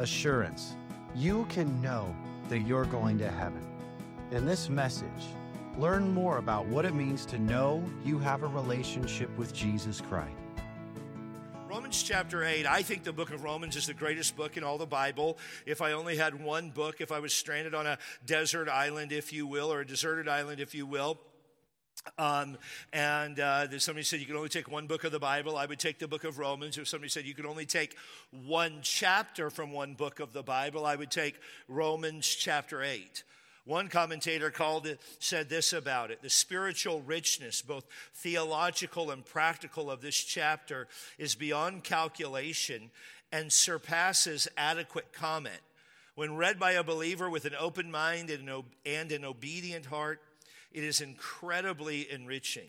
assurance. You can know that you're going to heaven. In this message, learn more about what it means to know you have a relationship with Jesus Christ. Romans chapter 8, I think the book of Romans is the greatest book in all the Bible. If I only had one book, if I was stranded on a desert island, if you will, or a deserted island, if you will, um, and uh, somebody said you can only take one book of the Bible. I would take the book of Romans. If somebody said you could only take one chapter from one book of the Bible, I would take Romans chapter 8. One commentator called it, said this about it the spiritual richness, both theological and practical, of this chapter is beyond calculation and surpasses adequate comment. When read by a believer with an open mind and an obedient heart, it is incredibly enriching.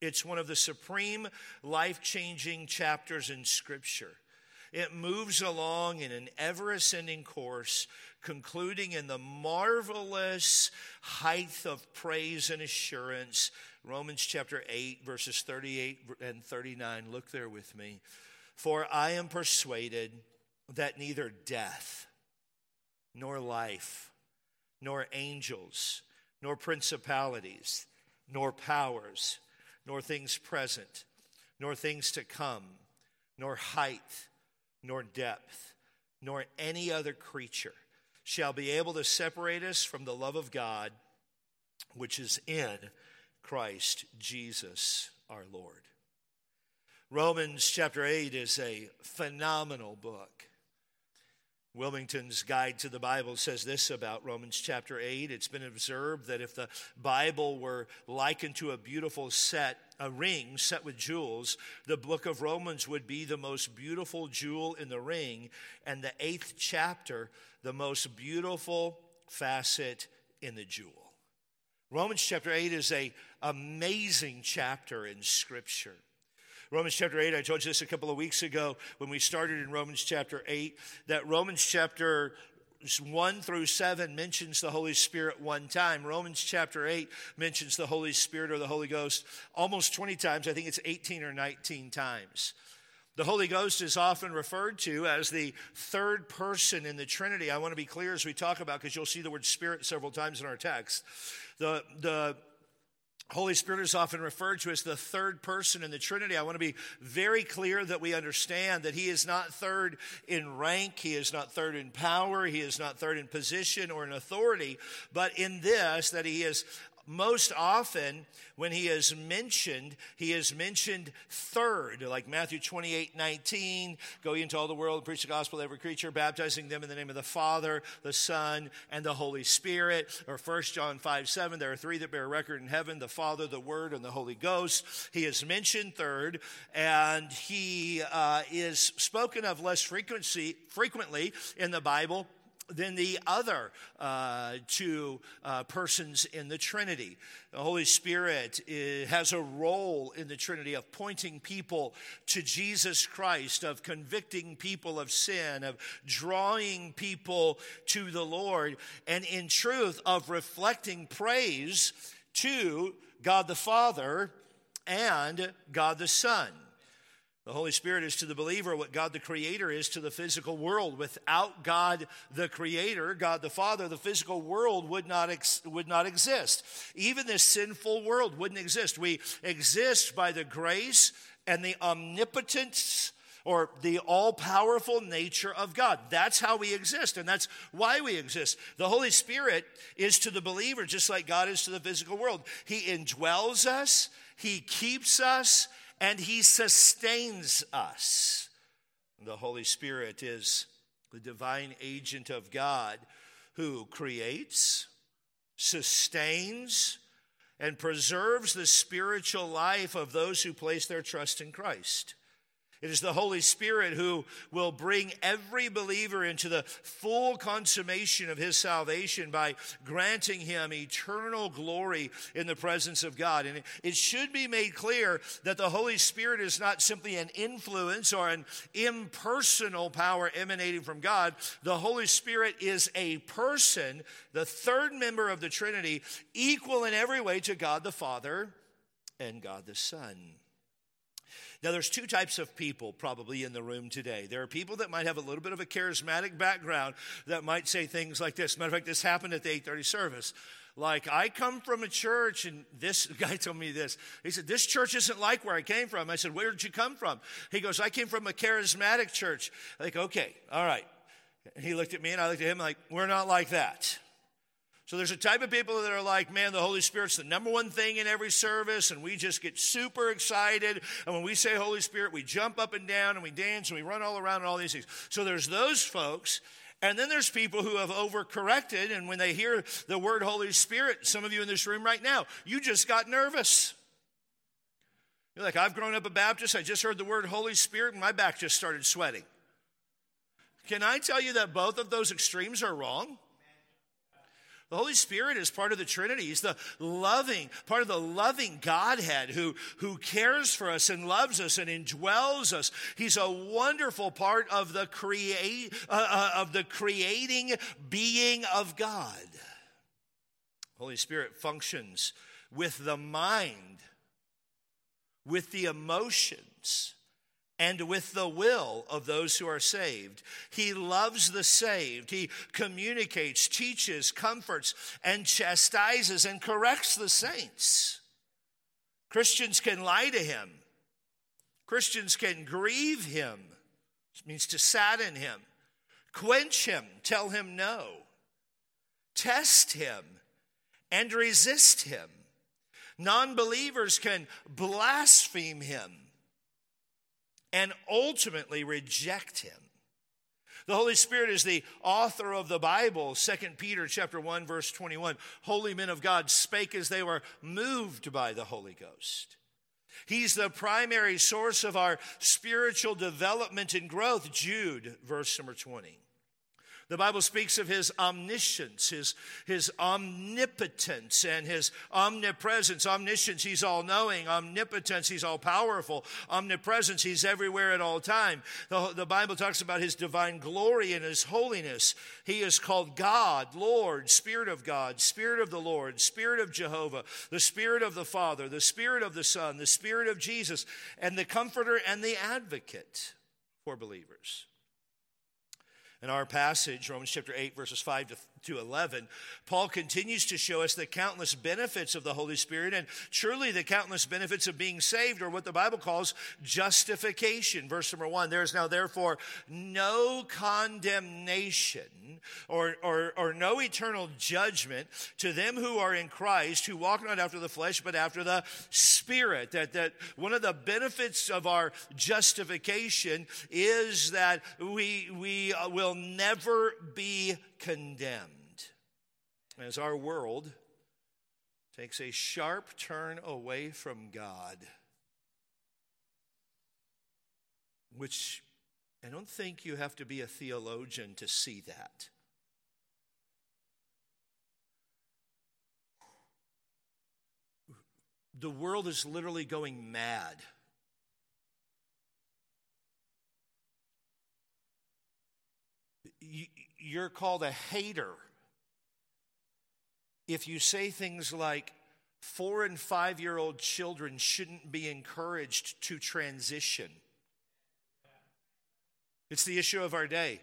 It's one of the supreme life changing chapters in Scripture. It moves along in an ever ascending course, concluding in the marvelous height of praise and assurance. Romans chapter 8, verses 38 and 39. Look there with me. For I am persuaded that neither death, nor life, nor angels, nor principalities, nor powers, nor things present, nor things to come, nor height, nor depth, nor any other creature shall be able to separate us from the love of God which is in Christ Jesus our Lord. Romans chapter 8 is a phenomenal book. Wilmington's Guide to the Bible says this about Romans chapter 8. It's been observed that if the Bible were likened to a beautiful set, a ring set with jewels, the book of Romans would be the most beautiful jewel in the ring, and the eighth chapter, the most beautiful facet in the jewel. Romans chapter 8 is a amazing chapter in Scripture. Romans chapter 8, I told you this a couple of weeks ago when we started in Romans chapter 8, that Romans chapter 1 through 7 mentions the Holy Spirit one time. Romans chapter 8 mentions the Holy Spirit or the Holy Ghost almost 20 times. I think it's 18 or 19 times. The Holy Ghost is often referred to as the third person in the Trinity. I want to be clear as we talk about, because you'll see the word Spirit several times in our text. The, the Holy Spirit is often referred to as the third person in the Trinity. I want to be very clear that we understand that He is not third in rank, He is not third in power, He is not third in position or in authority, but in this, that He is most often when he is mentioned, he is mentioned third, like Matthew 28 19, go into all the world, preach the gospel to every creature, baptizing them in the name of the Father, the Son, and the Holy Spirit. Or 1 John 5 7, there are three that bear record in heaven the Father, the Word, and the Holy Ghost. He is mentioned third, and he uh, is spoken of less frequency, frequently in the Bible than the other uh, two uh, persons in the Trinity. The Holy Spirit is, has a role in the Trinity of pointing people to Jesus Christ, of convicting people of sin, of drawing people to the Lord, and in truth, of reflecting praise to God the Father and God the Son. The Holy Spirit is to the believer what God the Creator is to the physical world. Without God the Creator, God the Father, the physical world would not, ex- would not exist. Even this sinful world wouldn't exist. We exist by the grace and the omnipotence or the all powerful nature of God. That's how we exist, and that's why we exist. The Holy Spirit is to the believer just like God is to the physical world. He indwells us, He keeps us, and He sustains us. The Holy Spirit is the divine agent of God who creates, sustains, and preserves the spiritual life of those who place their trust in Christ. It is the Holy Spirit who will bring every believer into the full consummation of his salvation by granting him eternal glory in the presence of God. And it should be made clear that the Holy Spirit is not simply an influence or an impersonal power emanating from God. The Holy Spirit is a person, the third member of the Trinity, equal in every way to God the Father and God the Son. Now, there's two types of people probably in the room today. There are people that might have a little bit of a charismatic background that might say things like this. Matter of fact, this happened at the 830 service. Like, I come from a church, and this guy told me this. He said, This church isn't like where I came from. I said, Where did you come from? He goes, I came from a charismatic church. I'm like, okay, all right. And he looked at me, and I looked at him, like, We're not like that. So there's a type of people that are like, man, the Holy Spirit's the number one thing in every service, and we just get super excited. And when we say Holy Spirit, we jump up and down and we dance and we run all around and all these things. So there's those folks. And then there's people who have overcorrected, and when they hear the word Holy Spirit, some of you in this room right now, you just got nervous. You're like, I've grown up a Baptist, I just heard the word Holy Spirit, and my back just started sweating. Can I tell you that both of those extremes are wrong? The Holy Spirit is part of the Trinity. He's the loving, part of the loving Godhead who, who cares for us and loves us and indwells us. He's a wonderful part of the create, uh, uh, of the creating being of God. Holy Spirit functions with the mind, with the emotions, and with the will of those who are saved. He loves the saved. He communicates, teaches, comforts, and chastises and corrects the saints. Christians can lie to him. Christians can grieve him, which means to sadden him, quench him, tell him no, test him, and resist him. Non believers can blaspheme him and ultimately reject him. The Holy Spirit is the author of the Bible. 2 Peter chapter 1 verse 21. Holy men of God spake as they were moved by the Holy Ghost. He's the primary source of our spiritual development and growth. Jude verse number 20. The Bible speaks of his omniscience, his, his omnipotence, and his omnipresence. Omniscience, he's all knowing. Omnipotence, he's all powerful. Omnipresence, he's everywhere at all time. The, the Bible talks about his divine glory and his holiness. He is called God, Lord, Spirit of God, Spirit of the Lord, Spirit of Jehovah, the Spirit of the Father, the Spirit of the Son, the Spirit of Jesus, and the Comforter and the Advocate for believers. In our passage, Romans chapter 8, verses 5 to to 11, Paul continues to show us the countless benefits of the Holy Spirit and truly the countless benefits of being saved, or what the Bible calls justification. Verse number one there is now, therefore, no condemnation or, or, or no eternal judgment to them who are in Christ, who walk not after the flesh, but after the Spirit. That, that one of the benefits of our justification is that we, we will never be condemned as our world takes a sharp turn away from God, which I don't think you have to be a theologian to see that. The world is literally going mad. You're called a hater if you say things like, four and five year old children shouldn't be encouraged to transition. It's the issue of our day.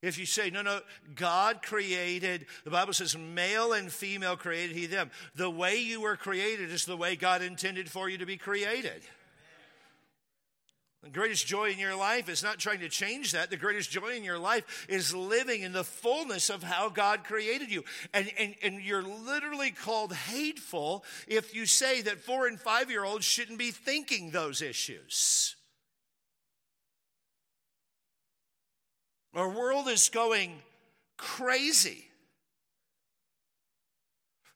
If you say, no, no, God created, the Bible says, male and female created he them. The way you were created is the way God intended for you to be created. The greatest joy in your life is not trying to change that. The greatest joy in your life is living in the fullness of how God created you. And, and, and you're literally called hateful if you say that four and five year olds shouldn't be thinking those issues. Our world is going crazy.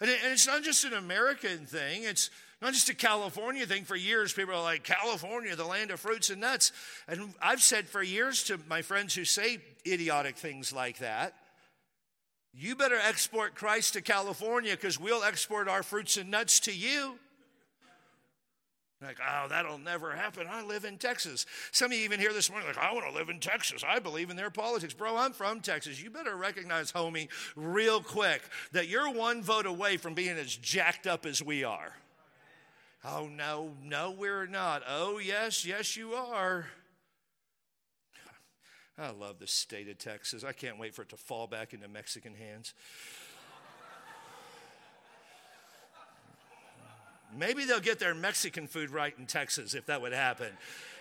And, it's not just an American thing, it's not just a California thing. For years, people are like, California, the land of fruits and nuts. And I've said for years to my friends who say idiotic things like that, you better export Christ to California because we'll export our fruits and nuts to you. Like, oh, that'll never happen. I live in Texas. Some of you even here this morning, like, I want to live in Texas. I believe in their politics. Bro, I'm from Texas. You better recognize, homie, real quick, that you're one vote away from being as jacked up as we are. Oh, no, no, we're not. Oh, yes, yes, you are. I love the state of Texas. I can't wait for it to fall back into Mexican hands. Maybe they'll get their Mexican food right in Texas if that would happen.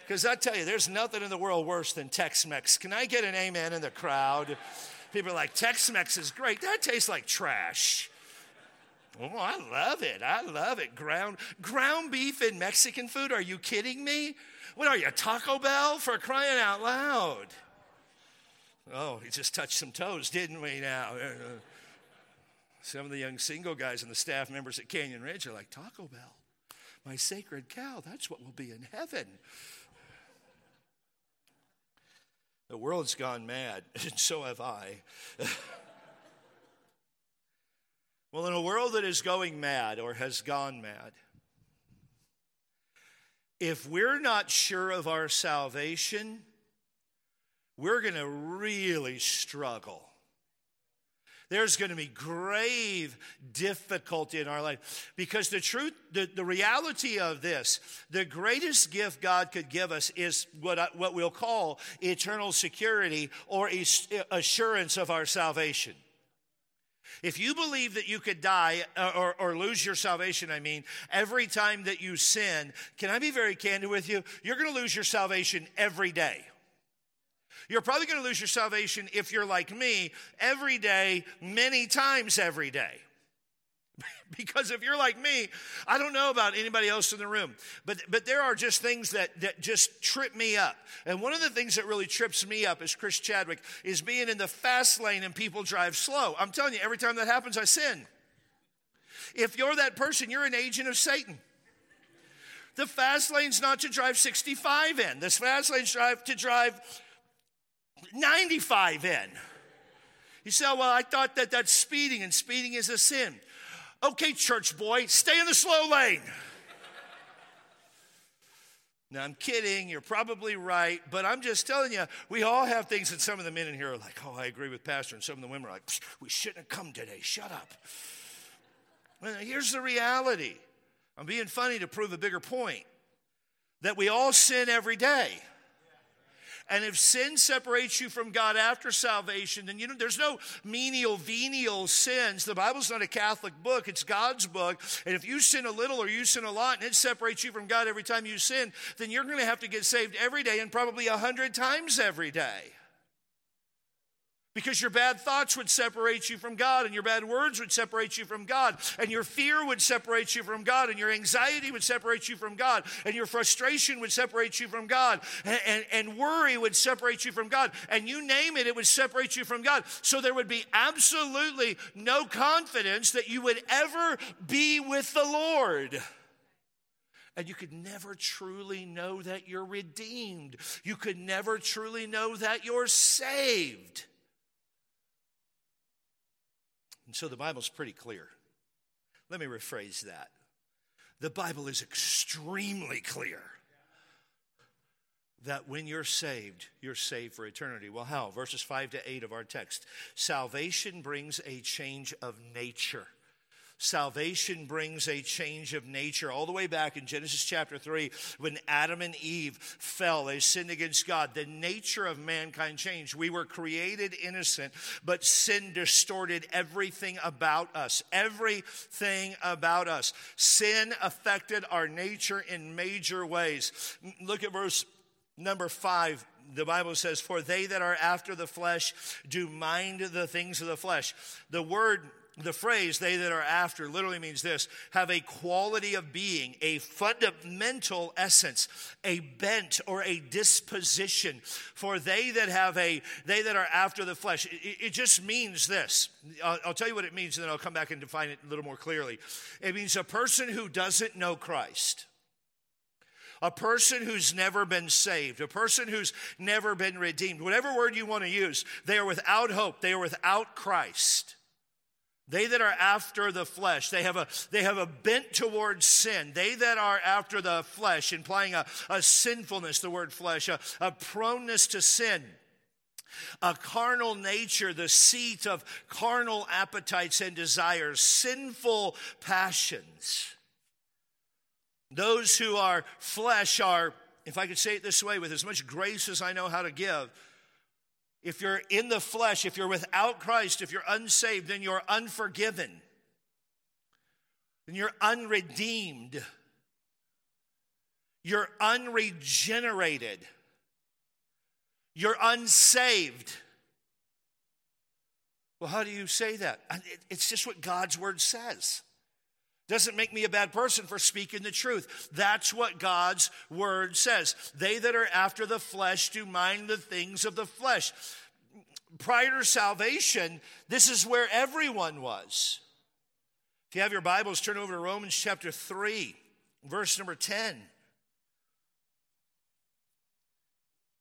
Because I tell you, there's nothing in the world worse than Tex Mex. Can I get an amen in the crowd? People are like, Tex Mex is great. That tastes like trash. Oh, I love it. I love it. Ground, ground beef and Mexican food? Are you kidding me? What are you, Taco Bell for crying out loud? Oh, he just touched some toes, didn't we now? Uh, uh, some of the young single guys and the staff members at Canyon Ridge are like, Taco Bell, my sacred cow, that's what will be in heaven. The world's gone mad, and so have I. well, in a world that is going mad or has gone mad, if we're not sure of our salvation, we're going to really struggle there's going to be grave difficulty in our life. Because the truth, the, the reality of this, the greatest gift God could give us is what, I, what we'll call eternal security or assurance of our salvation. If you believe that you could die uh, or, or, lose your salvation, I mean, every time that you sin, can I be very candid with you? You're going to lose your salvation every day. You're probably going to lose your salvation if you're like me every day, many times every day. because if you're like me, I don't know about anybody else in the room, but, but there are just things that, that just trip me up. And one of the things that really trips me up as Chris Chadwick is being in the fast lane and people drive slow. I'm telling you, every time that happens, I sin. If you're that person, you're an agent of Satan. The fast lane's not to drive 65 in. This fast lane's drive to drive 95 in. You say, oh, well, I thought that that's speeding, and speeding is a sin. Okay, church boy, stay in the slow lane. Now, I'm kidding. You're probably right. But I'm just telling you, we all have things that some of the men in here are like, oh, I agree with Pastor. And some of the women are like, we shouldn't have come today. Shut up. Well, here's the reality I'm being funny to prove a bigger point that we all sin every day. And if sin separates you from God after salvation, then you know there's no menial, venial sins. The Bible's not a Catholic book, it's God's book. And if you sin a little or you sin a lot and it separates you from God every time you sin, then you're going to have to get saved every day and probably a hundred times every day. Because your bad thoughts would separate you from God, and your bad words would separate you from God, and your fear would separate you from God, and your anxiety would separate you from God, and your frustration would separate you from God, and, and, and, worry would separate you from God, and you name it, it would separate you from God. So there would be absolutely no confidence that you would ever be with the Lord. And you could never truly know that you're redeemed. You could never truly know that you're saved. And so the Bible's pretty clear. Let me rephrase that. The Bible is extremely clear that when you're saved, you're saved for eternity. Well, how? Verses 5 to 8 of our text. Salvation brings a change of nature salvation brings a change of nature. All the way back in Genesis chapter 3, when Adam and Eve fell, they sinned against God, the nature of mankind changed. We were created innocent, but sin distorted everything about us. Everything about us. Sin affected our nature in major ways. Look at verse number 5 the Bible says, For they that are after the flesh do mind the things of the flesh. The word the phrase they that are after literally means this have a quality of being, a fundamental essence, a bent or a disposition. For they that have a, they that are after the flesh, it, it just means this. I'll, I'll tell you what it means and then I'll come back and define it a little more clearly. It means a person who doesn't know Christ a person who's never been saved, a person who's never been redeemed, whatever word you want to use, they are without hope, they are without Christ. They that are after the flesh, they have a, they have a bent towards sin. They that are after the flesh, implying a, a sinfulness, the word flesh, a, a proneness to sin a carnal nature, the seat of carnal appetites and desires, sinful passions. Those who are flesh are, if I could say it this way, with as much grace as I know how to give, if you're in the flesh, if you're without Christ, if you're unsaved, then you're unforgiven. Then you're unredeemed. You're unregenerated. You're unsaved. Well, how do you say that? It's just what God's word says. Doesn't make me a bad person for speaking the truth. That's what God's word says. They that are after the flesh do mind the things of the flesh. Prior to salvation, this is where everyone was. If you have your Bibles, turn over to Romans chapter 3, verse number 10.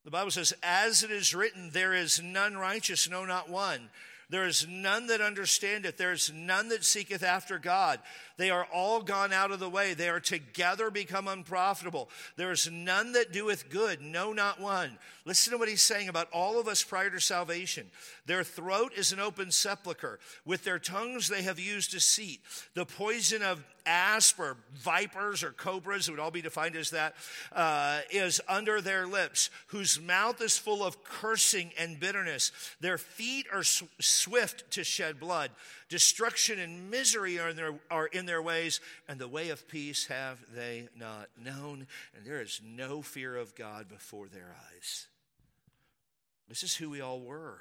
The Bible says, As it is written, there is none righteous, no, not one. There is none that understandeth. There is none that seeketh after God. They are all gone out of the way. They are together become unprofitable. There is none that doeth good, no, not one. Listen to what he's saying about all of us prior to salvation. Their throat is an open sepulchre. With their tongues they have used deceit. The poison of asp or vipers or cobras, it would all be defined as that, uh, is under their lips, whose mouth is full of cursing and bitterness. Their feet are sw- swift to shed blood. Destruction and misery are in, their, are in their ways, and the way of peace have they not known. And there is no fear of God before their eyes. This is who we all were.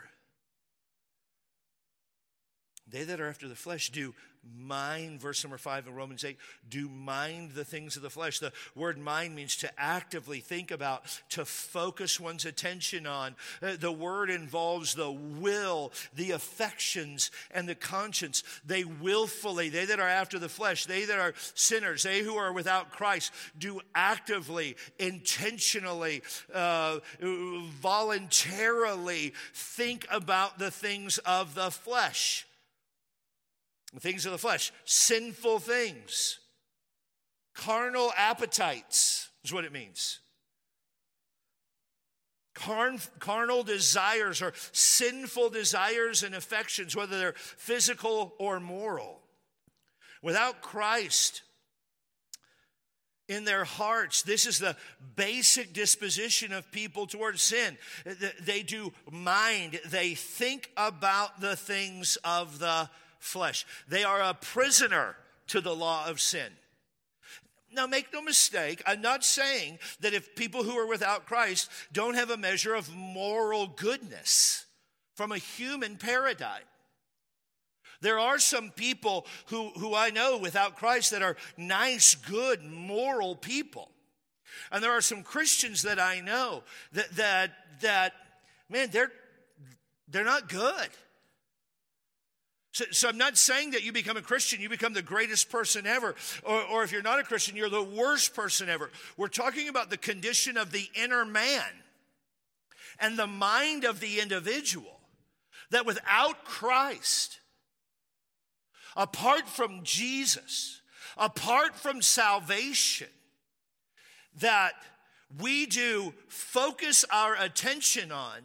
They that are after the flesh do mind, verse number five in Romans 8, do mind the things of the flesh. The word mind means to actively think about, to focus one's attention on. Uh, the word involves the will, the affections, and the conscience. They willfully, they that are after the flesh, they that are sinners, they who are without Christ, do actively, intentionally, uh, voluntarily think about the things of the flesh. Things of the flesh, sinful things, carnal appetites is what it means. Carn, carnal desires or sinful desires and affections, whether they're physical or moral. Without Christ in their hearts, this is the basic disposition of people towards sin. They do mind, they think about the things of the flesh. They are a prisoner to the law of sin. Now, make no mistake, I'm not saying that if people who are without Christ don't have a measure of moral goodness from a human paradigm. There are some people who, who I know without Christ that are nice, good, moral people. And there are some Christians that I know that, that, that man, they're, they're not good. So, so, I'm not saying that you become a Christian, you become the greatest person ever. Or, or if you're not a Christian, you're the worst person ever. We're talking about the condition of the inner man and the mind of the individual. That without Christ, apart from Jesus, apart from salvation, that we do focus our attention on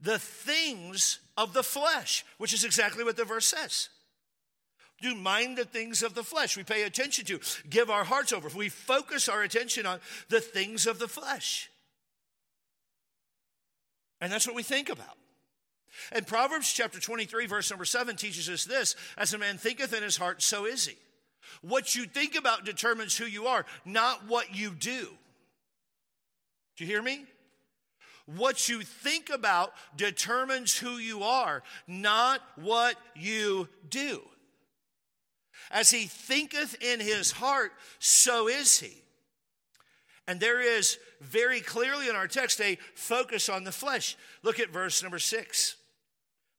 the things of the flesh, which is exactly what the verse says. Do mind the things of the flesh. We pay attention to, give our hearts over. We focus our attention on the things of the flesh. And that's what we think about. And Proverbs chapter 23, verse number 7 teaches us this As a man thinketh in his heart, so is he. What you think about determines who you are, not what you do. Do you hear me? What you think about determines who you are, not what you do. As he thinketh in his heart, so is he. And there is very clearly in our text a focus on the flesh. Look at verse number six.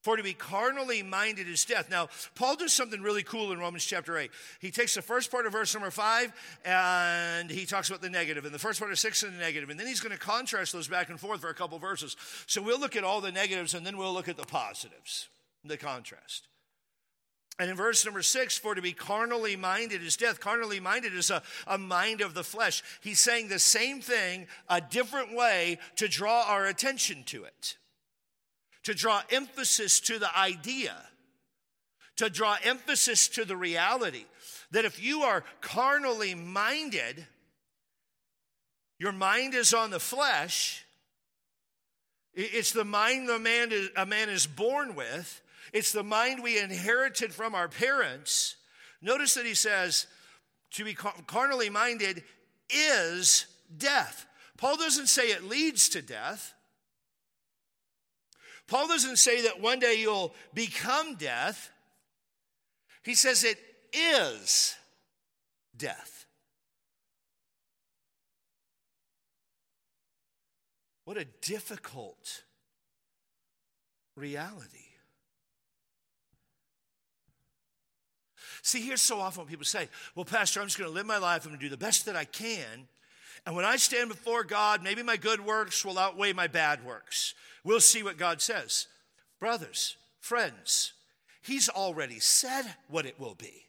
For to be carnally minded is death. Now, Paul does something really cool in Romans chapter 8. He takes the first part of verse number 5 and he talks about the negative, and the first part of 6 and the. And then he's going to contrast those back and forth for a couple verses. So we'll look at all the negatives and then we'll look at the positives, the contrast. And in verse number six, for to be carnally minded is death. Carnally minded is a, a mind of the flesh. He's saying the same thing a different way to draw our attention to it to draw emphasis to the idea, to draw emphasis to the reality that if you are carnally minded, Your mind is on the flesh. It's the mind the man is, a man is born with. It's the mind we inherited from our parents. Notice that he says, to be carnally minded is death. Paul doesn't say it leads to death. Paul doesn't say that one day you'll become death. He says it is death. What a difficult reality. See, here's so often what people say, well, Pastor, I'm just going to live my life. I'm going to do the best that I can. And when I stand before God, maybe my good works will outweigh my bad works. We'll see what God says. Brothers, friends, He's already said what it will be.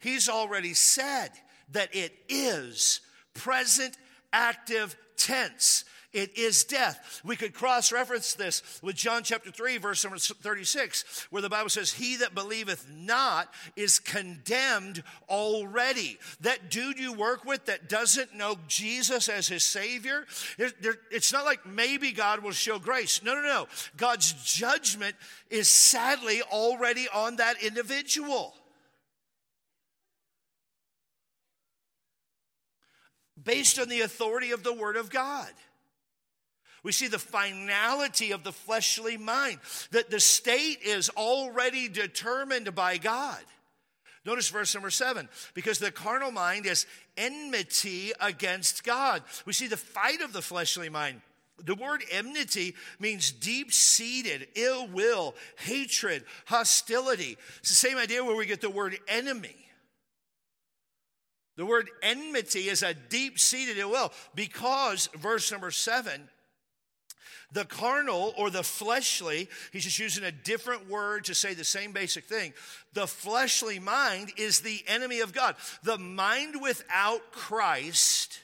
He's already said that it is present active tense. It is death. We could cross reference this with John chapter 3, verse number 36, where the Bible says, He that believeth not is condemned already. That dude you work with that doesn't know Jesus as his Savior, it's not like maybe God will show grace. No, no, no. God's judgment is sadly already on that individual. Based on the authority of the Word of God. We see the finality of the fleshly mind, that the state is already determined by God. Notice verse number seven, because the carnal mind is enmity against God. We see the fight of the fleshly mind. The word enmity means deep seated ill will, hatred, hostility. It's the same idea where we get the word enemy. The word enmity is a deep seated ill will because, verse number seven, the carnal or the fleshly, he's just using a different word to say the same basic thing. The fleshly mind is the enemy of God. The mind without Christ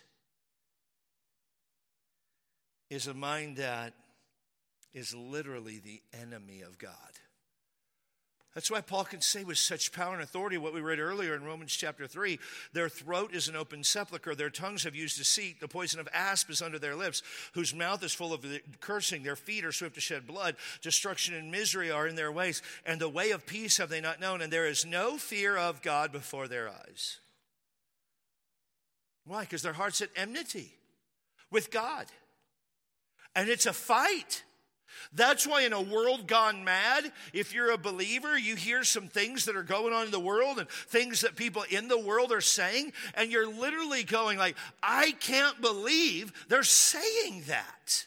is a mind that is literally the enemy of God. That's why Paul can say with such power and authority what we read earlier in Romans chapter 3 their throat is an open sepulchre, their tongues have used deceit, the poison of asp is under their lips, whose mouth is full of cursing, their feet are swift to shed blood, destruction and misery are in their ways, and the way of peace have they not known, and there is no fear of God before their eyes. Why? Because their heart's at enmity with God. And it's a fight. That's why, in a world gone mad, if you're a believer, you hear some things that are going on in the world and things that people in the world are saying, and you're literally going like, I can't believe they're saying that.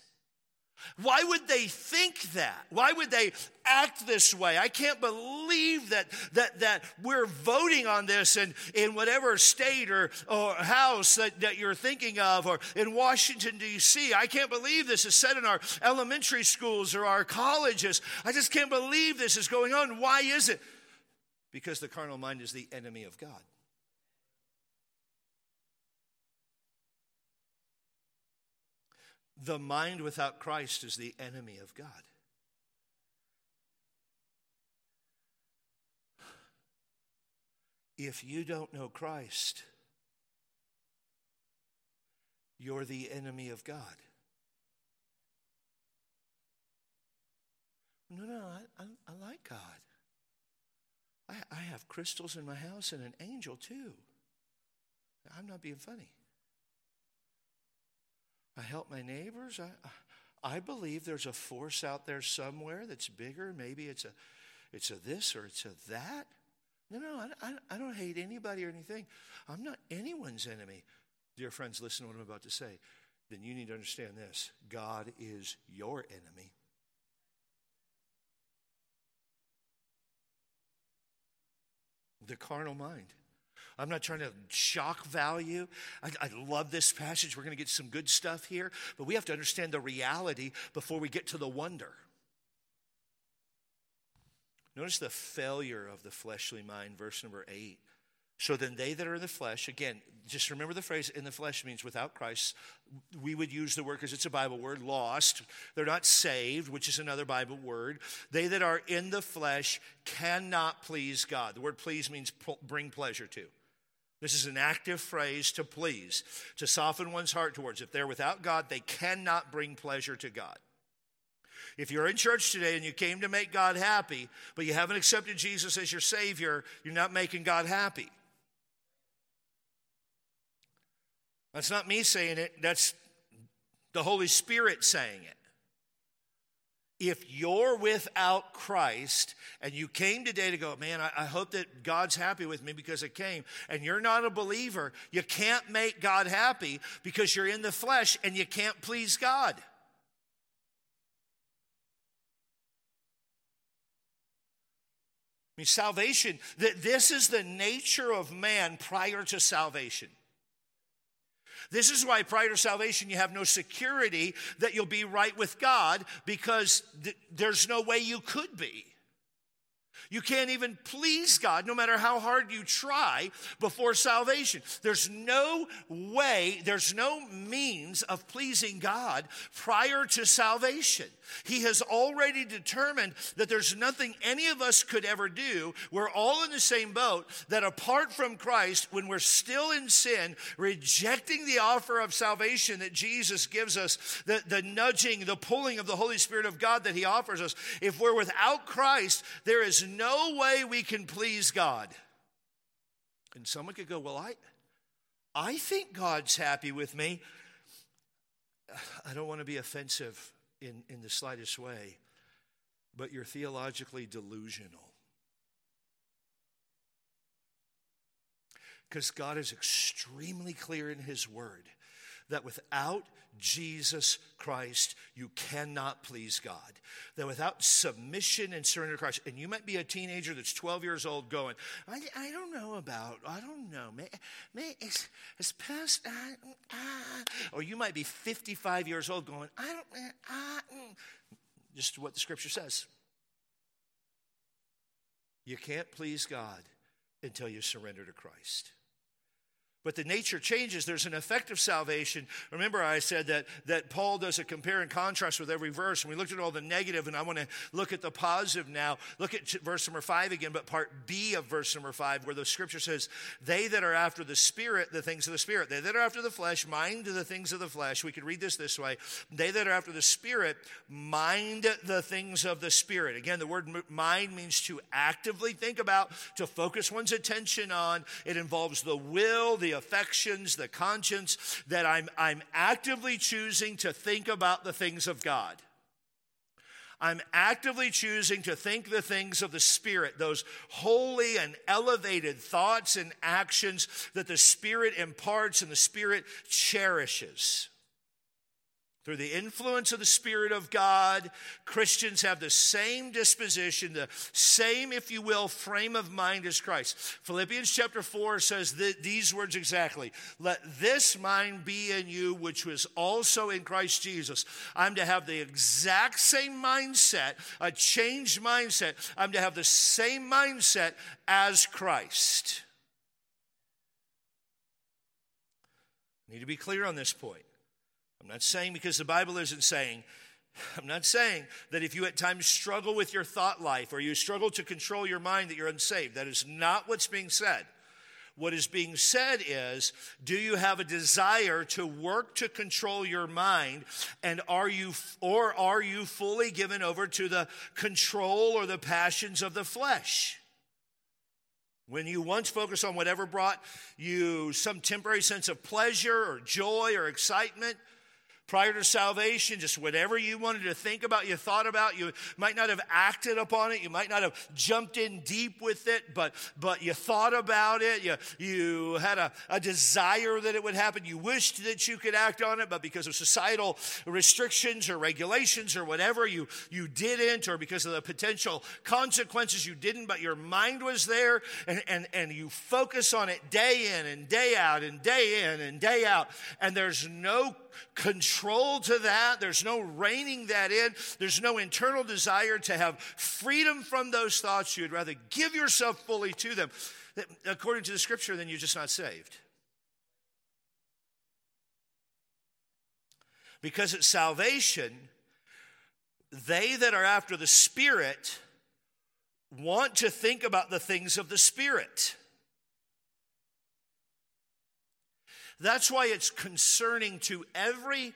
Why would they think that? Why would they act this way? I can't believe that that that we're voting on this in, in whatever state or, or house that, that you're thinking of or in Washington, D.C. I can't believe this is said in our elementary schools or our colleges. I just can't believe this is going on. Why is it? Because the carnal mind is the enemy of God. The mind without Christ is the enemy of God. If you don't know Christ, you're the enemy of God. No, no, I, I, I like God. I, I have crystals in my house and an angel too. I'm not being funny. I help my neighbors. I, I believe there's a force out there somewhere that's bigger. Maybe it's a, it's a this or it's a that. No, no, I, I, I don't hate anybody or anything. I'm not anyone's enemy. Dear friends, listen to what I'm about to say. Then you need to understand this God is your enemy. The carnal mind. I'm not trying to shock value. I, I love this passage. We're going to get some good stuff here, but we have to understand the reality before we get to the wonder. Notice the failure of the fleshly mind, verse number eight. So then they that are in the flesh, again, just remember the phrase in the flesh means without Christ. We would use the word because it's a Bible word, lost. They're not saved, which is another Bible word. They that are in the flesh cannot please God. The word please means bring pleasure to. This is an active phrase to please, to soften one's heart towards. If they're without God, they cannot bring pleasure to God. If you're in church today and you came to make God happy, but you haven't accepted Jesus as your Savior, you're not making God happy. That's not me saying it, that's the Holy Spirit saying it. If you're without Christ and you came today to go, man, I, I, hope that God's happy with me because I came, and you're not a believer, you can't make God happy because you're in the flesh and you can't please God. I mean, salvation, that this is the nature of man prior to salvation. This is why prior to salvation you have no security that you'll be right with God because th- there's no way you could be. You can't even please God no matter how hard you try before salvation. There's no way, there's no means of pleasing God prior to salvation. He has already determined that there's nothing any of us could ever do. We're all in the same boat, that apart from Christ, when we're still in sin, rejecting the offer of salvation that Jesus gives us, the, the nudging, the pulling of the Holy Spirit of God that He offers us, if we're without Christ, there is no way we can please God. And someone could go, Well, I, I think God's happy with me. I don't want to be offensive in, in the slightest way, but you're theologically delusional. Because God is extremely clear in His Word that without Jesus Christ, you cannot please God. That without submission and surrender to Christ, and you might be a teenager that's 12 years old going, I, I don't know about, I don't know, may, may, it's, it's past, uh, uh, or you might be 55 years old going, I don't, uh, just what the scripture says. You can't please God until you surrender to Christ. But the nature changes. There's an effect of salvation. Remember, I said that, that Paul does a compare and contrast with every verse, and we looked at all the negative, and I want to look at the positive now. Look at verse number five again, but part B of verse number five, where the scripture says, They that are after the Spirit, the things of the Spirit. They that are after the flesh, mind the things of the flesh. We could read this this way They that are after the Spirit, mind the things of the Spirit. Again, the word mind means to actively think about, to focus one's attention on. It involves the will, the the affections, the conscience, that I'm, I'm actively choosing to think about the things of God. I'm actively choosing to think the things of the Spirit, those holy and elevated thoughts and actions that the Spirit imparts and the Spirit cherishes. Through the influence of the Spirit of God, Christians have the same disposition, the same, if you will, frame of mind as Christ. Philippians chapter 4 says th- these words exactly Let this mind be in you, which was also in Christ Jesus. I'm to have the exact same mindset, a changed mindset. I'm to have the same mindset as Christ. I need to be clear on this point. I'm not saying because the Bible isn't saying, I'm not saying that if you at times struggle with your thought life or you struggle to control your mind that you're unsaved. That is not what's being said. What is being said is, do you have a desire to work to control your mind and are you or are you fully given over to the control or the passions of the flesh? When you once focused on whatever brought you some temporary sense of pleasure or joy or excitement, prior to salvation, just whatever you wanted to think about, you thought about, you might not have acted upon it, you might not have jumped in deep with it, but, but you thought about it, you, you had a, a desire that it would happen, you wished that you could act on it, but because of societal restrictions or regulations or whatever, you, you didn't, or because of the potential consequences, you didn't, but your mind was there, and, and, and you focus on it day in and day out and day in and day out, and there's no control to that. There's no reining that in. There's no internal desire to have freedom from those thoughts. You'd rather give yourself fully to them. According to the scripture, then you're just not saved. Because at salvation, they that are after the Spirit want to think about the things of the Spirit. That's why it's concerning to every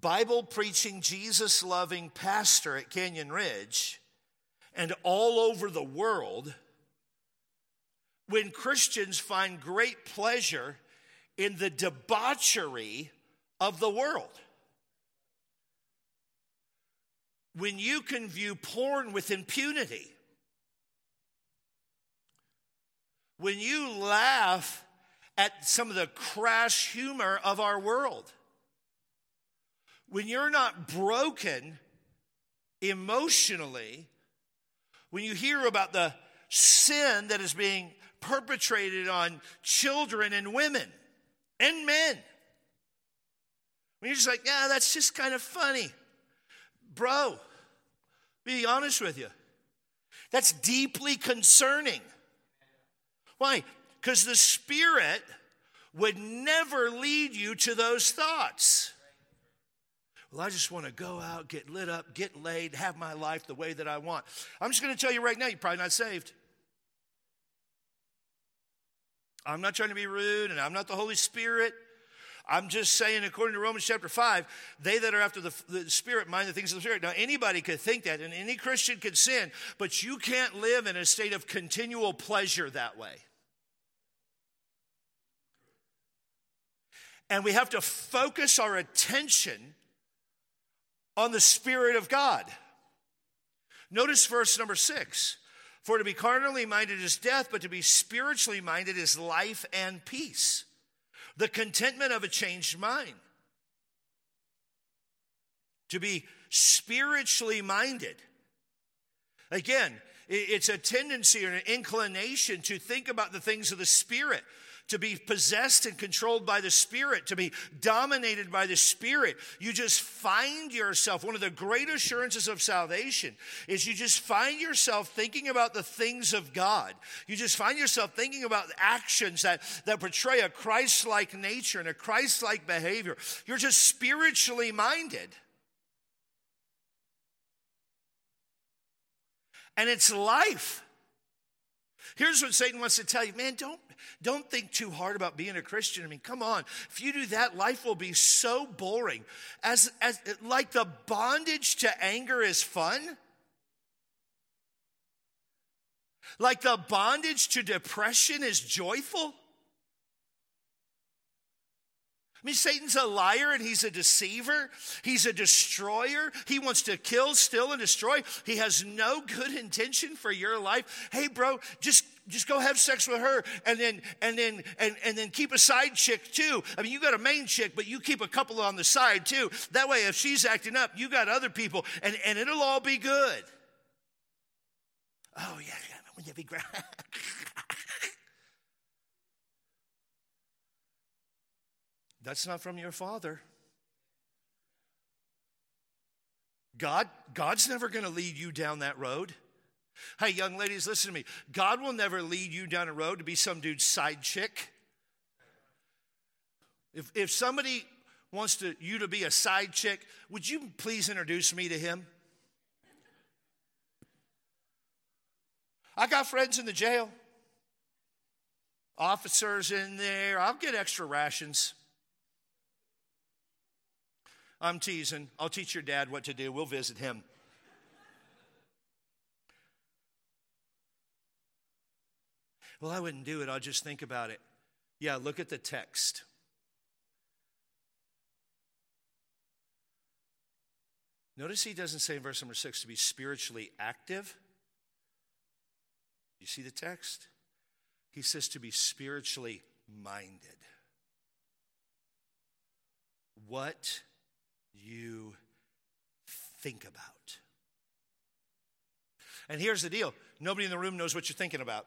Bible preaching, Jesus loving pastor at Canyon Ridge and all over the world when Christians find great pleasure in the debauchery of the world. When you can view porn with impunity, when you laugh at some of the crass humor of our world, when you're not broken emotionally, when you hear about the sin that is being perpetrated on children and women and men, when you're just like, yeah, that's just kind of funny. Bro, be honest with you. That's deeply concerning. Why? Because the Spirit would never lead you to those thoughts. Well, I just want to go out, get lit up, get laid, have my life the way that I want. I'm just going to tell you right now, you're probably not saved. I'm not trying to be rude, and I'm not the Holy Spirit. I'm just saying, according to Romans chapter 5, they that are after the, the, Spirit mind the things of the Spirit. Now, anybody could think that, and any Christian could sin, but you can't live in a state of continual pleasure that way. And we have to focus our attention on the Spirit of God. Notice verse number six. For to be carnally minded is death, but to be spiritually minded is life and peace. The contentment of a changed mind. To be spiritually minded. Again, it's a tendency or an inclination to think about the things of the Spirit to be possessed and controlled by the Spirit, to be dominated by the Spirit. You just find yourself, one of the great assurances of salvation is you just find yourself thinking about the things of God. You just find yourself thinking about actions that, that portray a Christ like nature and a Christ like behavior. You're just spiritually minded. And it's life. Here's what Satan wants to tell you man, don't don't think too hard about being a Christian. I mean, come on. If you do that, life will be so boring. As, as like the bondage to anger is fun. Like the bondage to depression is joyful. I mean, Satan's a liar and he's a deceiver. He's a destroyer. He wants to kill, steal, and destroy. He has no good intention for your life. Hey, bro, just just go have sex with her and then and then and, and then keep a side chick too i mean you got a main chick but you keep a couple on the side too that way if she's acting up you got other people and and it'll all be good oh yeah wouldn't that be great that's not from your father god god's never going to lead you down that road Hey, young ladies, listen to me. God will never lead you down a road to be some dude's side chick. If, if somebody wants to, you to be a side chick, would you please introduce me to him? I got friends in the jail, officers in there. I'll get extra rations. I'm teasing. I'll teach your dad what to do. We'll visit him. Well, I wouldn't do it. I'll just think about it. Yeah, look at the text. Notice he doesn't say in verse number six to be spiritually active. You see the text? He says to be spiritually minded. What you think about. And here's the deal nobody in the room knows what you're thinking about.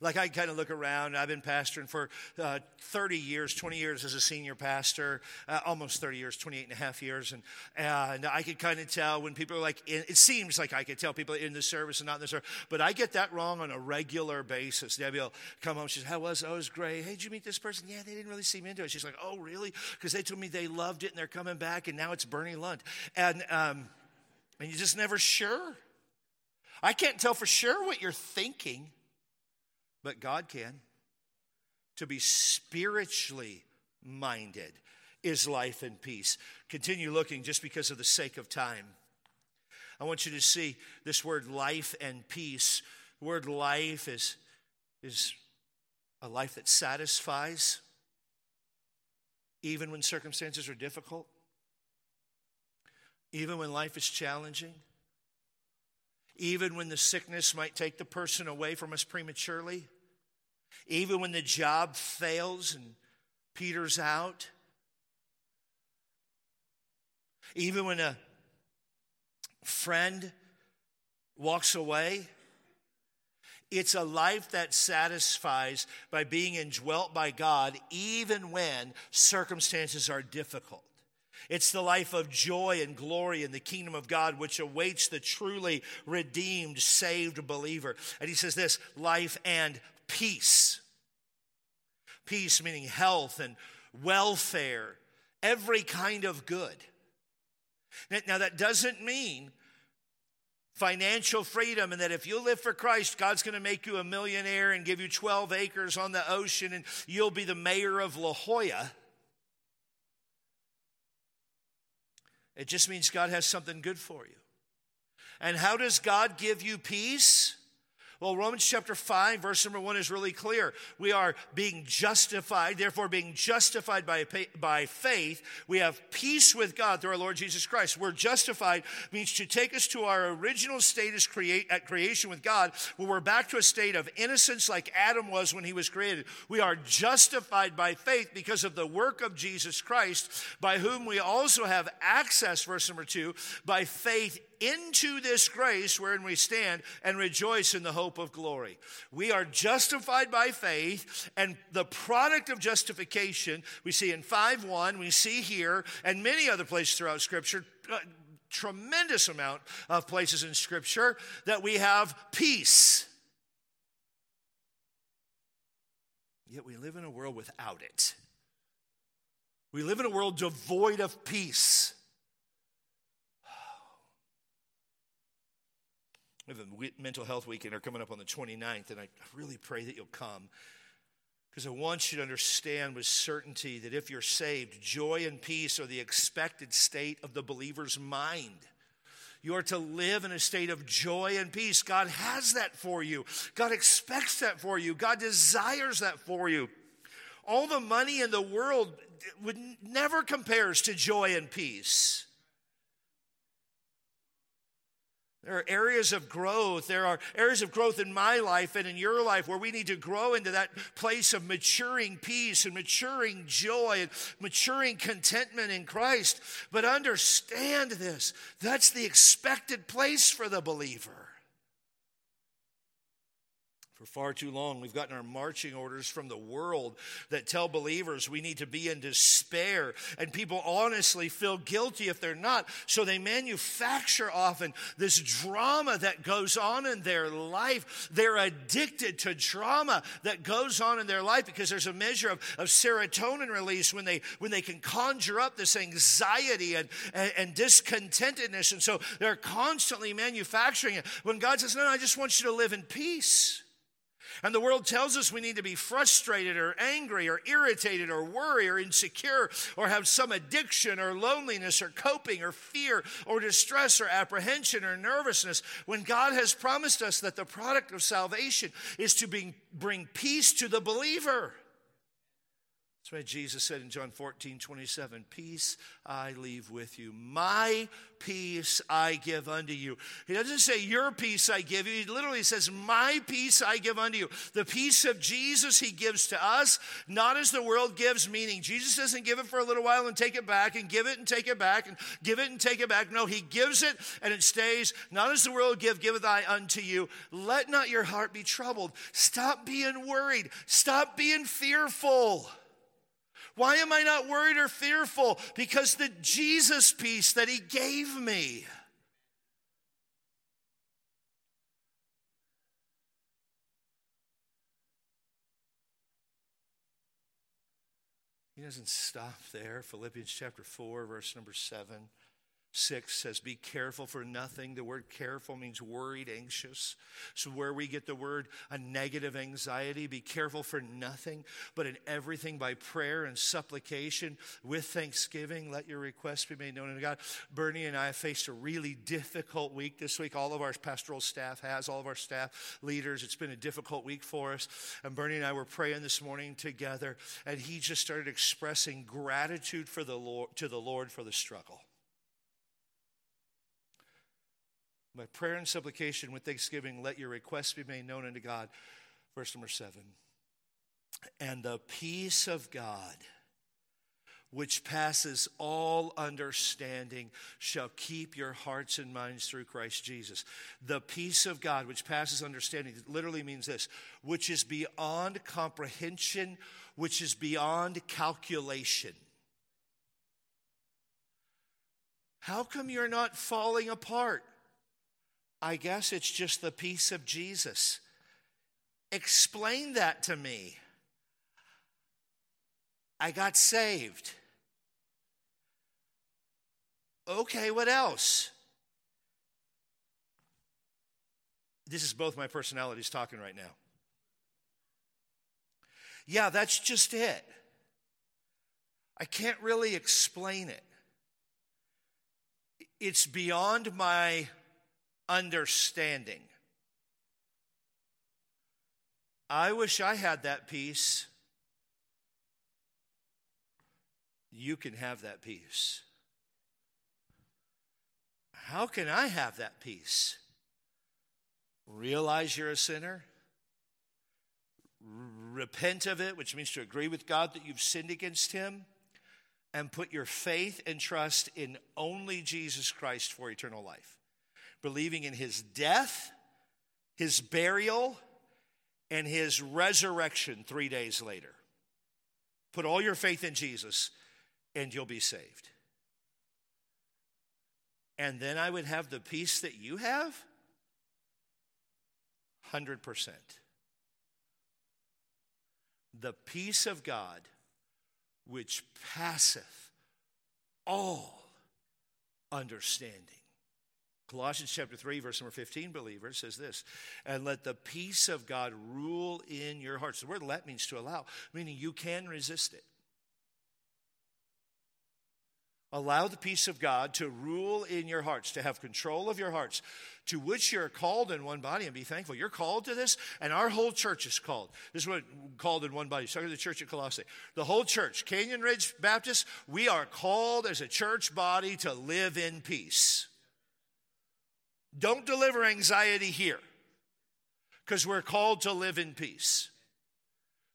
Like I kind of look around, I've been pastoring for uh, 30 years, 20 years as a senior pastor, uh, almost 30 years, 28 and a half years. And, and I could kind of tell when people are like, it seems like I could tell people in the service and not in the service, but I get that wrong on a regular basis. Debbie will come home, she says, How was it? Oh, it was great. Hey, did you meet this person? Yeah, they didn't really seem into it. She's like, Oh, really? Because they told me they loved it and they're coming back, and now it's Bernie Lund. And, um, and you're just never sure. I can't tell for sure what you're thinking but God can. to be spiritually minded is life and peace. Continue looking just because of the sake of time. I want you to see this word life and peace. The word life is, is a life that satisfies even when circumstances are difficult, even when life is challenging, even when the sickness might take the person away from us prematurely, even when the job fails and peters out, even when a friend walks away. It's a life that satisfies by being indwelt by God, even when circumstances are difficult. It's the life of joy and glory in the kingdom of God, which awaits the truly redeemed, saved believer. And he says this life and peace. Peace meaning health and welfare, every kind of good. Now, that doesn't mean financial freedom and that if you live for Christ, God's going to make you a millionaire and give you 12 acres on the ocean and you'll be the mayor of La Jolla. It just means God has something good for you. And how does God give you peace? Well, Romans chapter 5, verse number 1 is really clear. We are being justified, therefore, being justified by, by faith. We have peace with God through our Lord Jesus Christ. We're justified means to take us to our original status create, at creation with God, where we're back to a state of innocence like Adam was when he was created. We are justified by faith because of the work of Jesus Christ, by whom we also have access, verse number 2, by faith into this grace wherein we stand and rejoice in the hope of glory. We are justified by faith, and the product of justification we see in 5 1, we see here, and many other places throughout Scripture. Uh, tremendous amount of places in Scripture that we have peace. Yet we live in a world without it. We live in a world devoid of peace. We have a mental health weekend are coming up on the 29th, and I really pray that you'll come. Because I want you to understand with certainty that if you're saved, joy and peace are the expected state of the believer's mind. You are to live in a state of joy and peace. God has that for you. God expects that for you. God desires that for you. All the money in the world would never compares to joy and peace. There are areas of growth. There are areas of growth in my life and in your life where we need to grow into that place of maturing peace and maturing joy and maturing contentment in Christ. But understand this that's the expected place for the believer. For far too long, we've gotten our marching orders from the world that tell believers we need to be in despair. And people honestly feel guilty if they're not. So they manufacture often this drama that goes on in their life. They're addicted to drama that goes on in their life because there's a measure of, of serotonin release when they, when they can conjure up this anxiety and, and, and discontentedness. And so they're constantly manufacturing it. When God says, No, no, I just want you to live in peace. And the world tells us we need to be frustrated or angry or irritated or worry or insecure or have some addiction or loneliness or coping or fear or distress or apprehension or nervousness when God has promised us that the product of salvation is to bring peace to the believer. That's why Jesus said in John 14, 27, Peace I leave with you. My peace I give unto you. He doesn't say, Your peace I give you. He literally says, My peace I give unto you. The peace of Jesus he gives to us, not as the world gives, meaning Jesus doesn't give it for a little while and take it back and give it and take it back and give it and take it back. No, he gives it and it stays. Not as the world give, giveth I unto you. Let not your heart be troubled. Stop being worried. Stop being fearful. Why am I not worried or fearful? Because the Jesus peace that He gave me. He doesn't stop there. Philippians chapter 4, verse number 7 6 says, Be careful for nothing. The word careful means worried, anxious. So, where we get the word a negative anxiety, be careful for nothing, but in everything by prayer and supplication with thanksgiving, let your requests be made known to God. Bernie and I faced a really difficult week this week. All of our pastoral staff has, all of our staff leaders. It's been a difficult week for us. And Bernie and I were praying this morning together, and he just started expressing gratitude for the Lord, to the Lord for the struggle. By prayer and supplication with thanksgiving, let your requests be made known unto God. Verse number seven. And the peace of God, which passes all understanding, shall keep your hearts and minds through Christ Jesus. The peace of God, which passes understanding, literally means this, which is beyond comprehension, which is beyond calculation. How come you're not falling apart? I guess it's just the peace of Jesus. Explain that to me. I got saved. Okay, what else? This is both my personalities talking right now. Yeah, that's just it. I can't really explain it. It's beyond my understanding. I wish I had that peace. You can have that peace. How can I have that peace? Realize you're a sinner, repent of it, which means to agree with God that you've sinned against Him, and put your faith and trust in only Jesus Christ for eternal life believing in his death, his burial, and his resurrection three days later. Put all your faith in Jesus, and you'll be saved. And then I would have the peace that you have? 100%. The peace of God, which passeth all understanding. Colossians chapter 3, verse number 15, believers, says this, and let the peace of God rule in your hearts. The word let means to allow, meaning you can resist it. Allow the peace of God to rule in your hearts, to have control of your hearts, to which you're called in one body, and be thankful. You're called to this, and our whole church is called. This is what called in one body. Started the church at Colossae. The whole church, Canyon Ridge Baptist, we are called as a church body to live in peace. Don't deliver anxiety here because we're called to live in peace.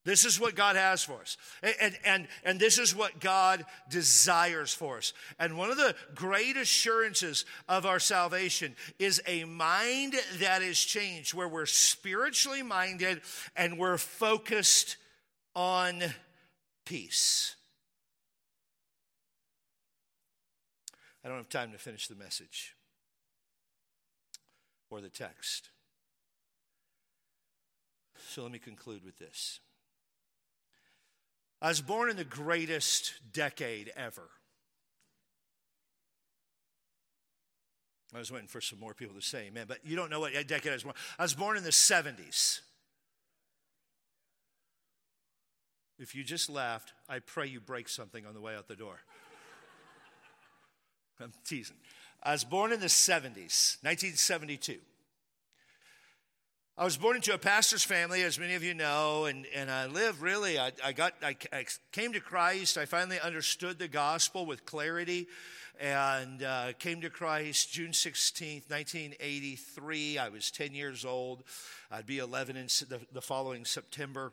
This is what God has for us. And, and, and this is what God desires for us. And one of the great assurances of our salvation is a mind that is changed, where we're spiritually minded and we're focused on peace. I don't have time to finish the message or the text. So let me conclude with this. I was born in the greatest decade ever. I was waiting for some more people to say amen, but you don't know what decade I was born. I was born in the 70s. If you just laughed, I pray you break something on the way out the door. I'm teasing. I was born in the 70s, 1972. I was born into a pastor's family, as many of you know, and, and I lived really, I, I got, I, I, came to Christ. I finally understood the gospel with clarity and uh, came to Christ June 16th, 1983. I was 10 years old. I'd be 11 in the, the following September.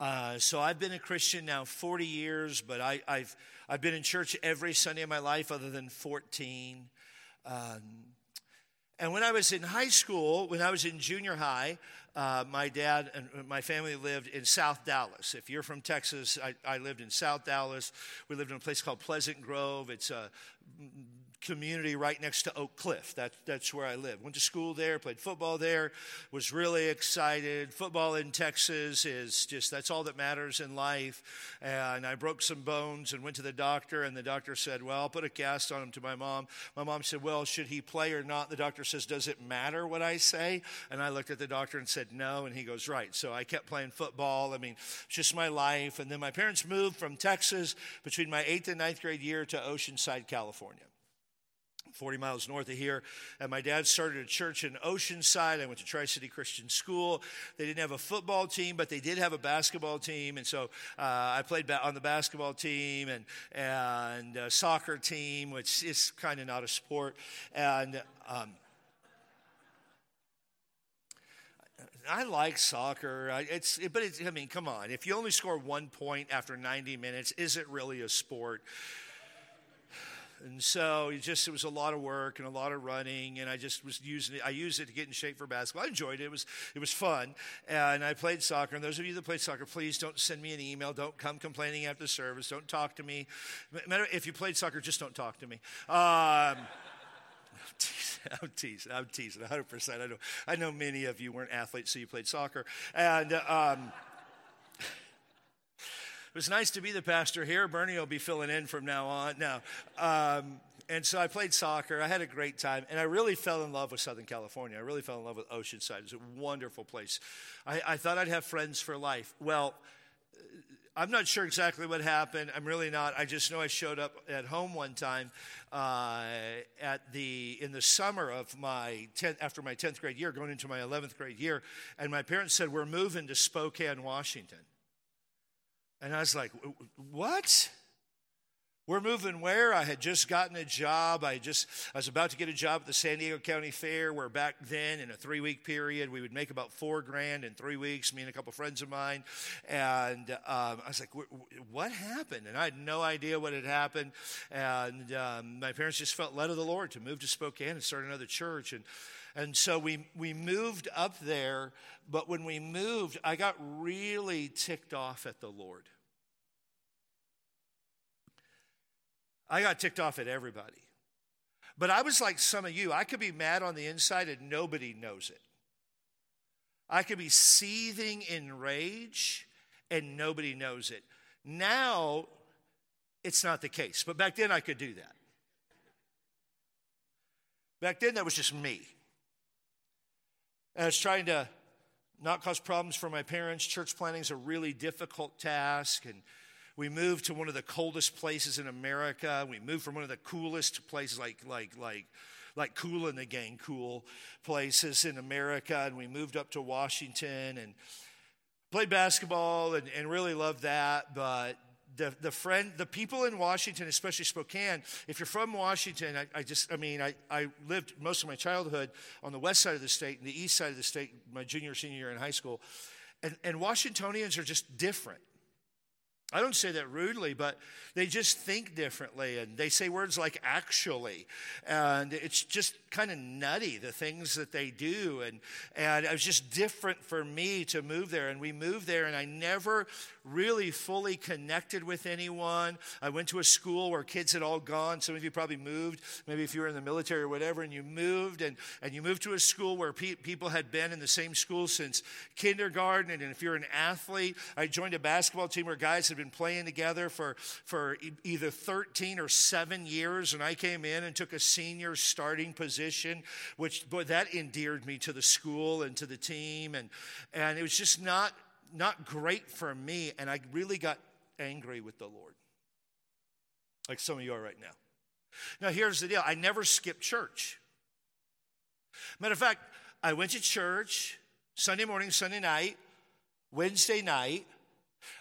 Uh, so I've been a Christian now 40 years, but I, have I've been in church every Sunday of my life other than 14. Um, and when I was in high school, when I was in junior high, uh, my dad and my family lived in South Dallas. If you're from Texas, I, I, lived in South Dallas. We lived in a place called Pleasant Grove. It's a community right next to Oak Cliff. That, that's where I live. Went to school there, played football there, was really excited. Football in Texas is just, that's all that matters in life. And I broke some bones and went to the doctor, and the doctor said, Well, I'll put a cast on him to my mom. My mom said, Well, should he play or not? The doctor says, Does it matter what I say? And I looked at the doctor and said, No. And he goes, Right. So I kept playing football. I mean, it's just my life. And then my parents moved from Texas between my eighth and ninth grade year to Oceanside, California. 40 miles north of here. And my dad started a church in Oceanside. I went to Tri City Christian School. They didn't have a football team, but they did have a basketball team. And so uh, I played ba- on the basketball team and, and uh, soccer team, which is kind of not a sport. And um, I like soccer. It's, but it's, I mean, come on. If you only score one point after 90 minutes, is it really a sport? And so it just it was a lot of work and a lot of running, and I just was using it. I used it to get in shape for basketball. I enjoyed it. It was it was fun, and I played soccer. And those of you that played soccer, please don't send me an email. Don't come complaining after service. Don't talk to me. Matter if you played soccer, just don't talk to me. Um, I'm teasing. I'm teasing. 100. percent I know. I know many of you weren't athletes, so you played soccer, and. Um, was nice to be the pastor here. Bernie will be filling in from now on. Now, um, and so I played soccer. I had a great time, and I really fell in love with Southern California. I really fell in love with Oceanside. It was a wonderful place. I, I thought I'd have friends for life. Well, I'm not sure exactly what happened. I'm really not. I just know I showed up at home one time uh, at the in the summer of my 10th, after my 10th grade year, going into my 11th grade year, and my parents said we're moving to Spokane, Washington. And I was like, what? We're moving where? I had just gotten a job. I just I was about to get a job at the San Diego County Fair, where back then, in a three week period, we would make about four grand in three weeks. Me and a couple friends of mine, and um, I was like, "What happened?" And I had no idea what had happened. And um, my parents just felt led of the Lord to move to Spokane and start another church. And and so we, we moved up there, but when we moved, I got really ticked off at the Lord. I got ticked off at everybody. But I was like some of you. I could be mad on the inside and nobody knows it. I could be seething in rage and nobody knows it. Now, it's not the case. But back then, I could do that. Back then, that was just me. And I was trying to not cause problems for my parents. Church planning is a really difficult task. And we moved to one of the coldest places in America. We moved from one of the coolest places, like, like, like, like Kool and the Gang cool places in America. And we moved up to Washington and played basketball and, and really loved that. But the, the friend, the people in Washington, especially Spokane, if you're from Washington, I, I, just, I mean, I, I lived most of my childhood on the west side of the state and the east side of the state, my junior, senior year in high school. And, and Washingtonians are just different. I don't say that rudely, but they just think differently and they say words like actually. And it's just kind of nutty, the things that they do. And, and it was just different for me to move there. And we moved there, and I never really fully connected with anyone. I went to a school where kids had all gone. Some of you probably moved, maybe if you were in the military or whatever, and you moved, and, and you moved to a school where pe- people had been in the same school since kindergarten. And if you're an athlete, I joined a basketball team where guys had been playing together for, for either 13 or seven years, and I came in and took a senior starting position, which, boy, that endeared me to the school and to the team. And, and it was just not, not great for me, and I really got angry with the Lord, like some of you are right now. Now, here's the deal I never skipped church. Matter of fact, I went to church Sunday morning, Sunday night, Wednesday night,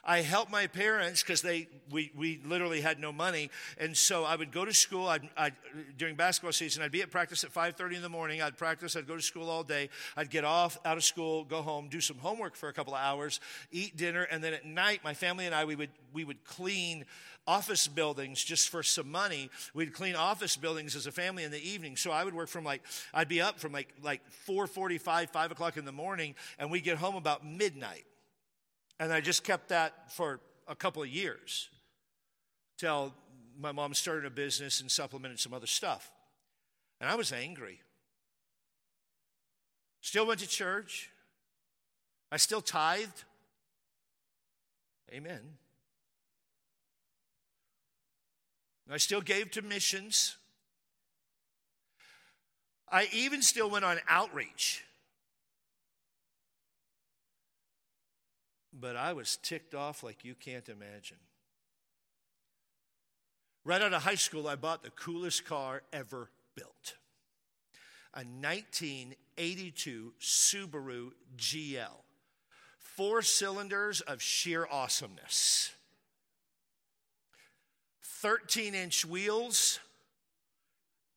I helped my parents because they we, we literally had no money, and so I would go to school. I'd, I'd, during basketball season, I'd be at practice at 5:30 in the morning. I'd practice. I'd go to school all day. I'd get off out of school, go home, do some homework for a couple of hours, eat dinner, and then at night, my family and I we would we would clean office buildings just for some money. We'd clean office buildings as a family in the evening. So I would work from like I'd be up from like like 4:45, 5 o'clock in the morning, and we'd get home about midnight. And I just kept that for a couple of years till my mom started a business and supplemented some other stuff. And I was angry. Still went to church. I still tithed. Amen. I still gave to missions. I even still went on outreach. But I was ticked off like you can't imagine. Right out of high school, I bought the coolest car ever built a 1982 Subaru GL. Four cylinders of sheer awesomeness. 13 inch wheels,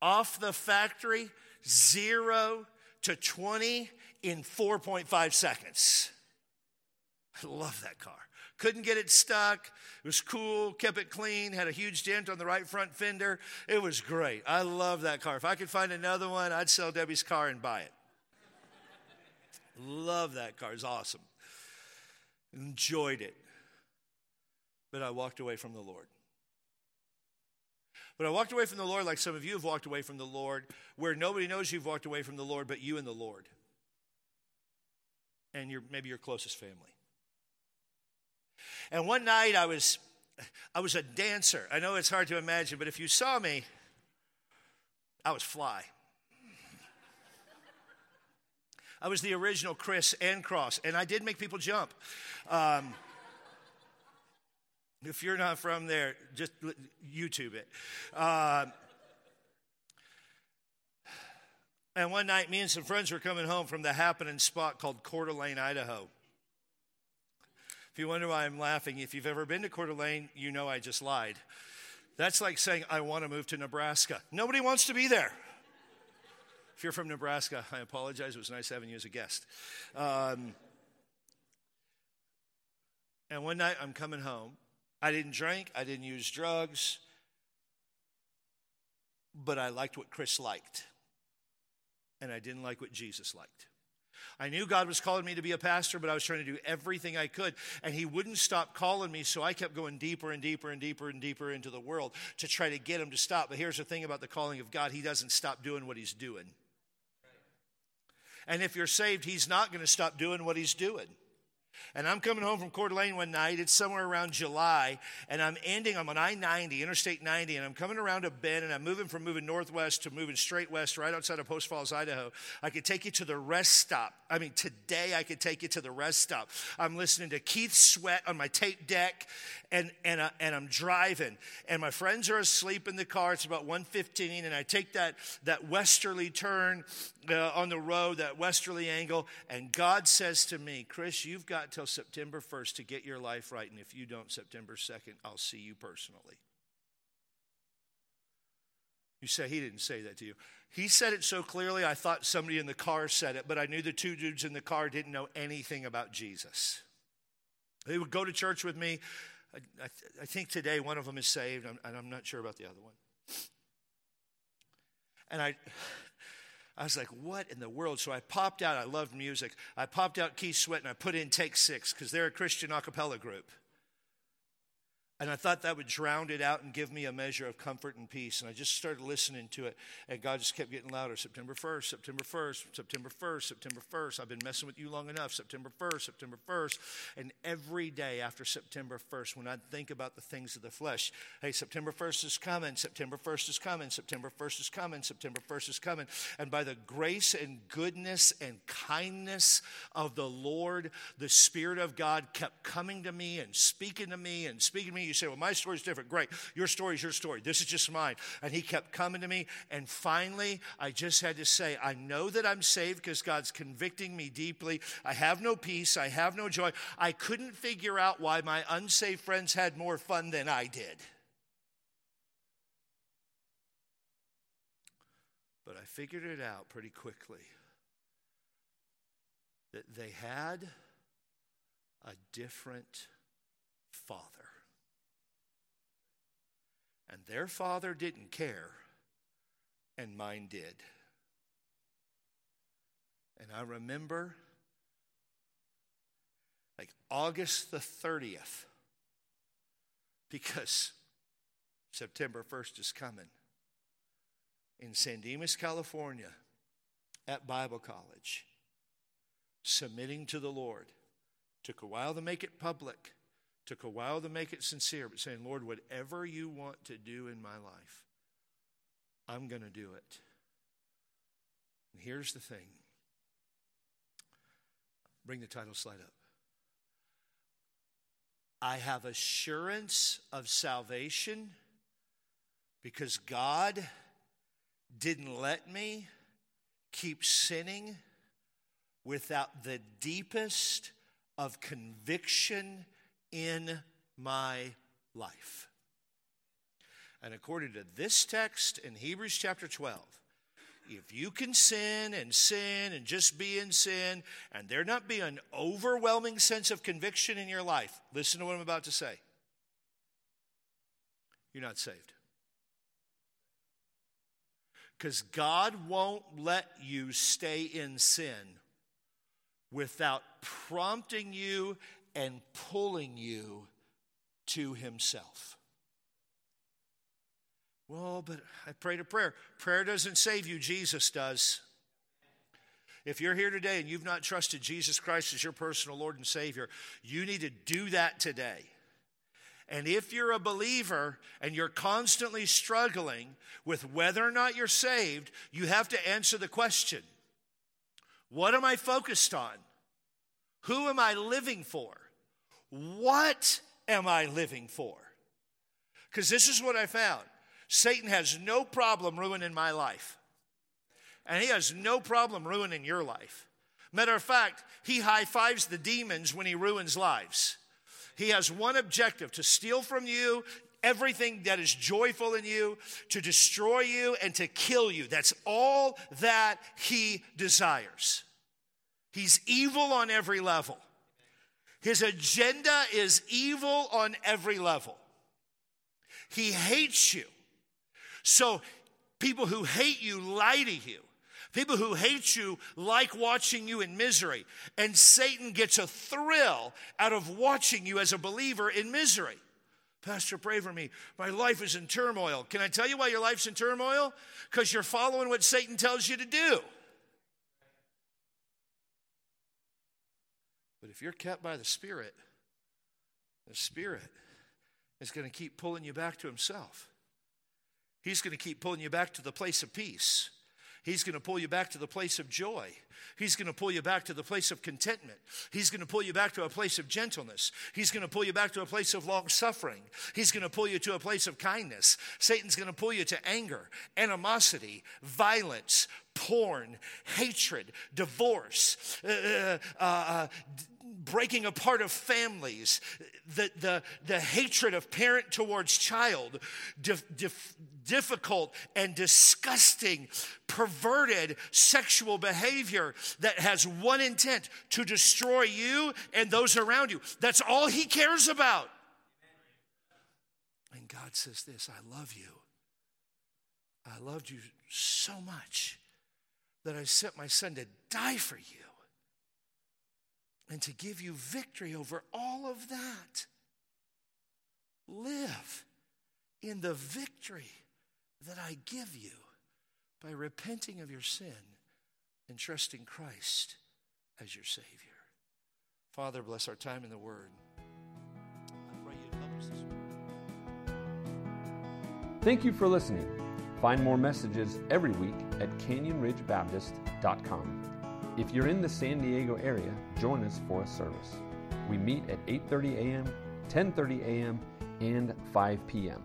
off the factory, zero to 20 in 4.5 seconds. I love that car. Couldn't get it stuck. It was cool, kept it clean, had a huge dent on the right front fender. It was great. I love that car. If I could find another one, I'd sell Debbie's car and buy it. love that car. It's awesome. Enjoyed it. But I walked away from the Lord. But I walked away from the Lord like some of you have walked away from the Lord, where nobody knows you've walked away from the Lord but you and the Lord. And your, maybe your closest family. And one night I was I was a dancer. I know it's hard to imagine, but if you saw me, I was fly. I was the original Chris and Cross, and I did make people jump. Um, if you're not from there, just YouTube it. Uh, and one night, me and some friends were coming home from the happening spot called Coeur d'Alene, Idaho. You wonder why I'm laughing, if you've ever been to Coeur d'Alene, you know I just lied. That's like saying, I want to move to Nebraska. Nobody wants to be there. If you're from Nebraska, I apologize. It was nice having you as a guest. Um, and one night I'm coming home, I didn't drink, I didn't use drugs, but I liked what Chris liked. And I didn't like what Jesus liked. I knew God was calling me to be a pastor, but I was trying to do everything I could. And He wouldn't stop calling me, so I kept going deeper and deeper and deeper and deeper into the world to try to get Him to stop. But here's the thing about the calling of God He doesn't stop doing what He's doing. And if you're saved, He's not going to stop doing what He's doing. And I'm coming home from Coeur d'Alene one night. It's somewhere around July, and I'm ending. I'm on I-90, Interstate 90, and I'm coming around a bend, and I'm moving from moving northwest to moving straight west, right outside of Post Falls, Idaho. I could take you to the rest stop. I mean, today I could take you to the rest stop. I'm listening to Keith Sweat on my tape deck, and and uh, and I'm driving, and my friends are asleep in the car. It's about 1:15, and I take that that westerly turn uh, on the road, that westerly angle, and God says to me, Chris, you've got till September 1st to get your life right, and if you don't, September 2nd, I'll see you personally. You say he didn't say that to you. He said it so clearly, I thought somebody in the car said it, but I knew the two dudes in the car didn't know anything about Jesus. They would go to church with me. I, I, I think today one of them is saved, and I'm not sure about the other one. And I, I was like, what in the world? So I popped out. I loved music. I popped out Keith Sweat and I put in Take Six because they're a Christian a cappella group. And I thought that would drown it out and give me a measure of comfort and peace. And I just started listening to it. And God just kept getting louder. September 1st, September 1st, September 1st, September 1st. I've been messing with you long enough. September 1st, September 1st. And every day after September 1st, when I think about the things of the flesh, hey, September 1st is coming. September 1st is coming. September 1st is coming. September 1st is coming. And by the grace and goodness and kindness of the Lord, the Spirit of God kept coming to me and speaking to me and speaking to me you say, well, my story's different. Great. Your story's your story. This is just mine. And he kept coming to me. And finally, I just had to say, I know that I'm saved because God's convicting me deeply. I have no peace. I have no joy. I couldn't figure out why my unsaved friends had more fun than I did. But I figured it out pretty quickly that they had a different father. And their father didn't care, and mine did. And I remember like August the 30th, because September 1st is coming. In San Dimas, California, at Bible College, submitting to the Lord. Took a while to make it public, took a while to make it sincere, but saying, Lord, whatever you want to do in my life, I'm going to do it. And here's the thing bring the title slide up. I have assurance of salvation because God didn't let me keep sinning without the deepest of conviction in my life. And according to this text in Hebrews chapter 12, if you can sin and sin and just be in sin, and there not be an overwhelming sense of conviction in your life, listen to what I'm about to say. You're not saved. Because God won't let you stay in sin without prompting you and pulling you to Himself. Well, but I prayed a prayer. Prayer doesn't save you, Jesus does. If you're here today and you've not trusted Jesus Christ as your personal Lord and Savior, you need to do that today. And if you're a believer and you're constantly struggling with whether or not you're saved, you have to answer the question What am I focused on? Who am I living for? What am I living for? Because this is what I found Satan has no problem ruining my life, and he has no problem ruining your life. Matter of fact, he high fives the demons when he ruins lives. He has one objective to steal from you everything that is joyful in you, to destroy you, and to kill you. That's all that he desires. He's evil on every level. His agenda is evil on every level. He hates you. So people who hate you lie to you. People who hate you like watching you in misery. And Satan gets a thrill out of watching you as a believer in misery. Pastor, pray for me. My life is in turmoil. Can I tell you why your life's in turmoil? Because you're following what Satan tells you to do. But if you're kept by the Spirit, the Spirit is going to keep pulling you back to Himself. He's going to keep pulling you back to the place of peace. He's going to pull you back to the place of joy. He's going to pull you back to the place of contentment. He's going to pull you back to a place of gentleness. He's going to pull you back to a place of long suffering. He's going to pull you to a place of kindness. Satan's going to pull you to anger, animosity, violence, porn, hatred, divorce, uh, uh, uh, breaking apart of families, the, the, the hatred of parent towards child, dif, dif, difficult and disgusting, perverted sexual behavior that has one intent to destroy you and those around you. That's all he cares about. And God says this I love you. I loved you so much that I sent my son to die for you and to give you victory over all of that. Live in the victory that I give you by repenting of your sin and trusting Christ as your Savior. Father, bless our time in the Word. Thank you for listening. Find more messages every week at canyonridgebaptist.com. If you're in the San Diego area, join us for a service. We meet at 8:30 a.m., 10:30 a.m., and 5 p.m.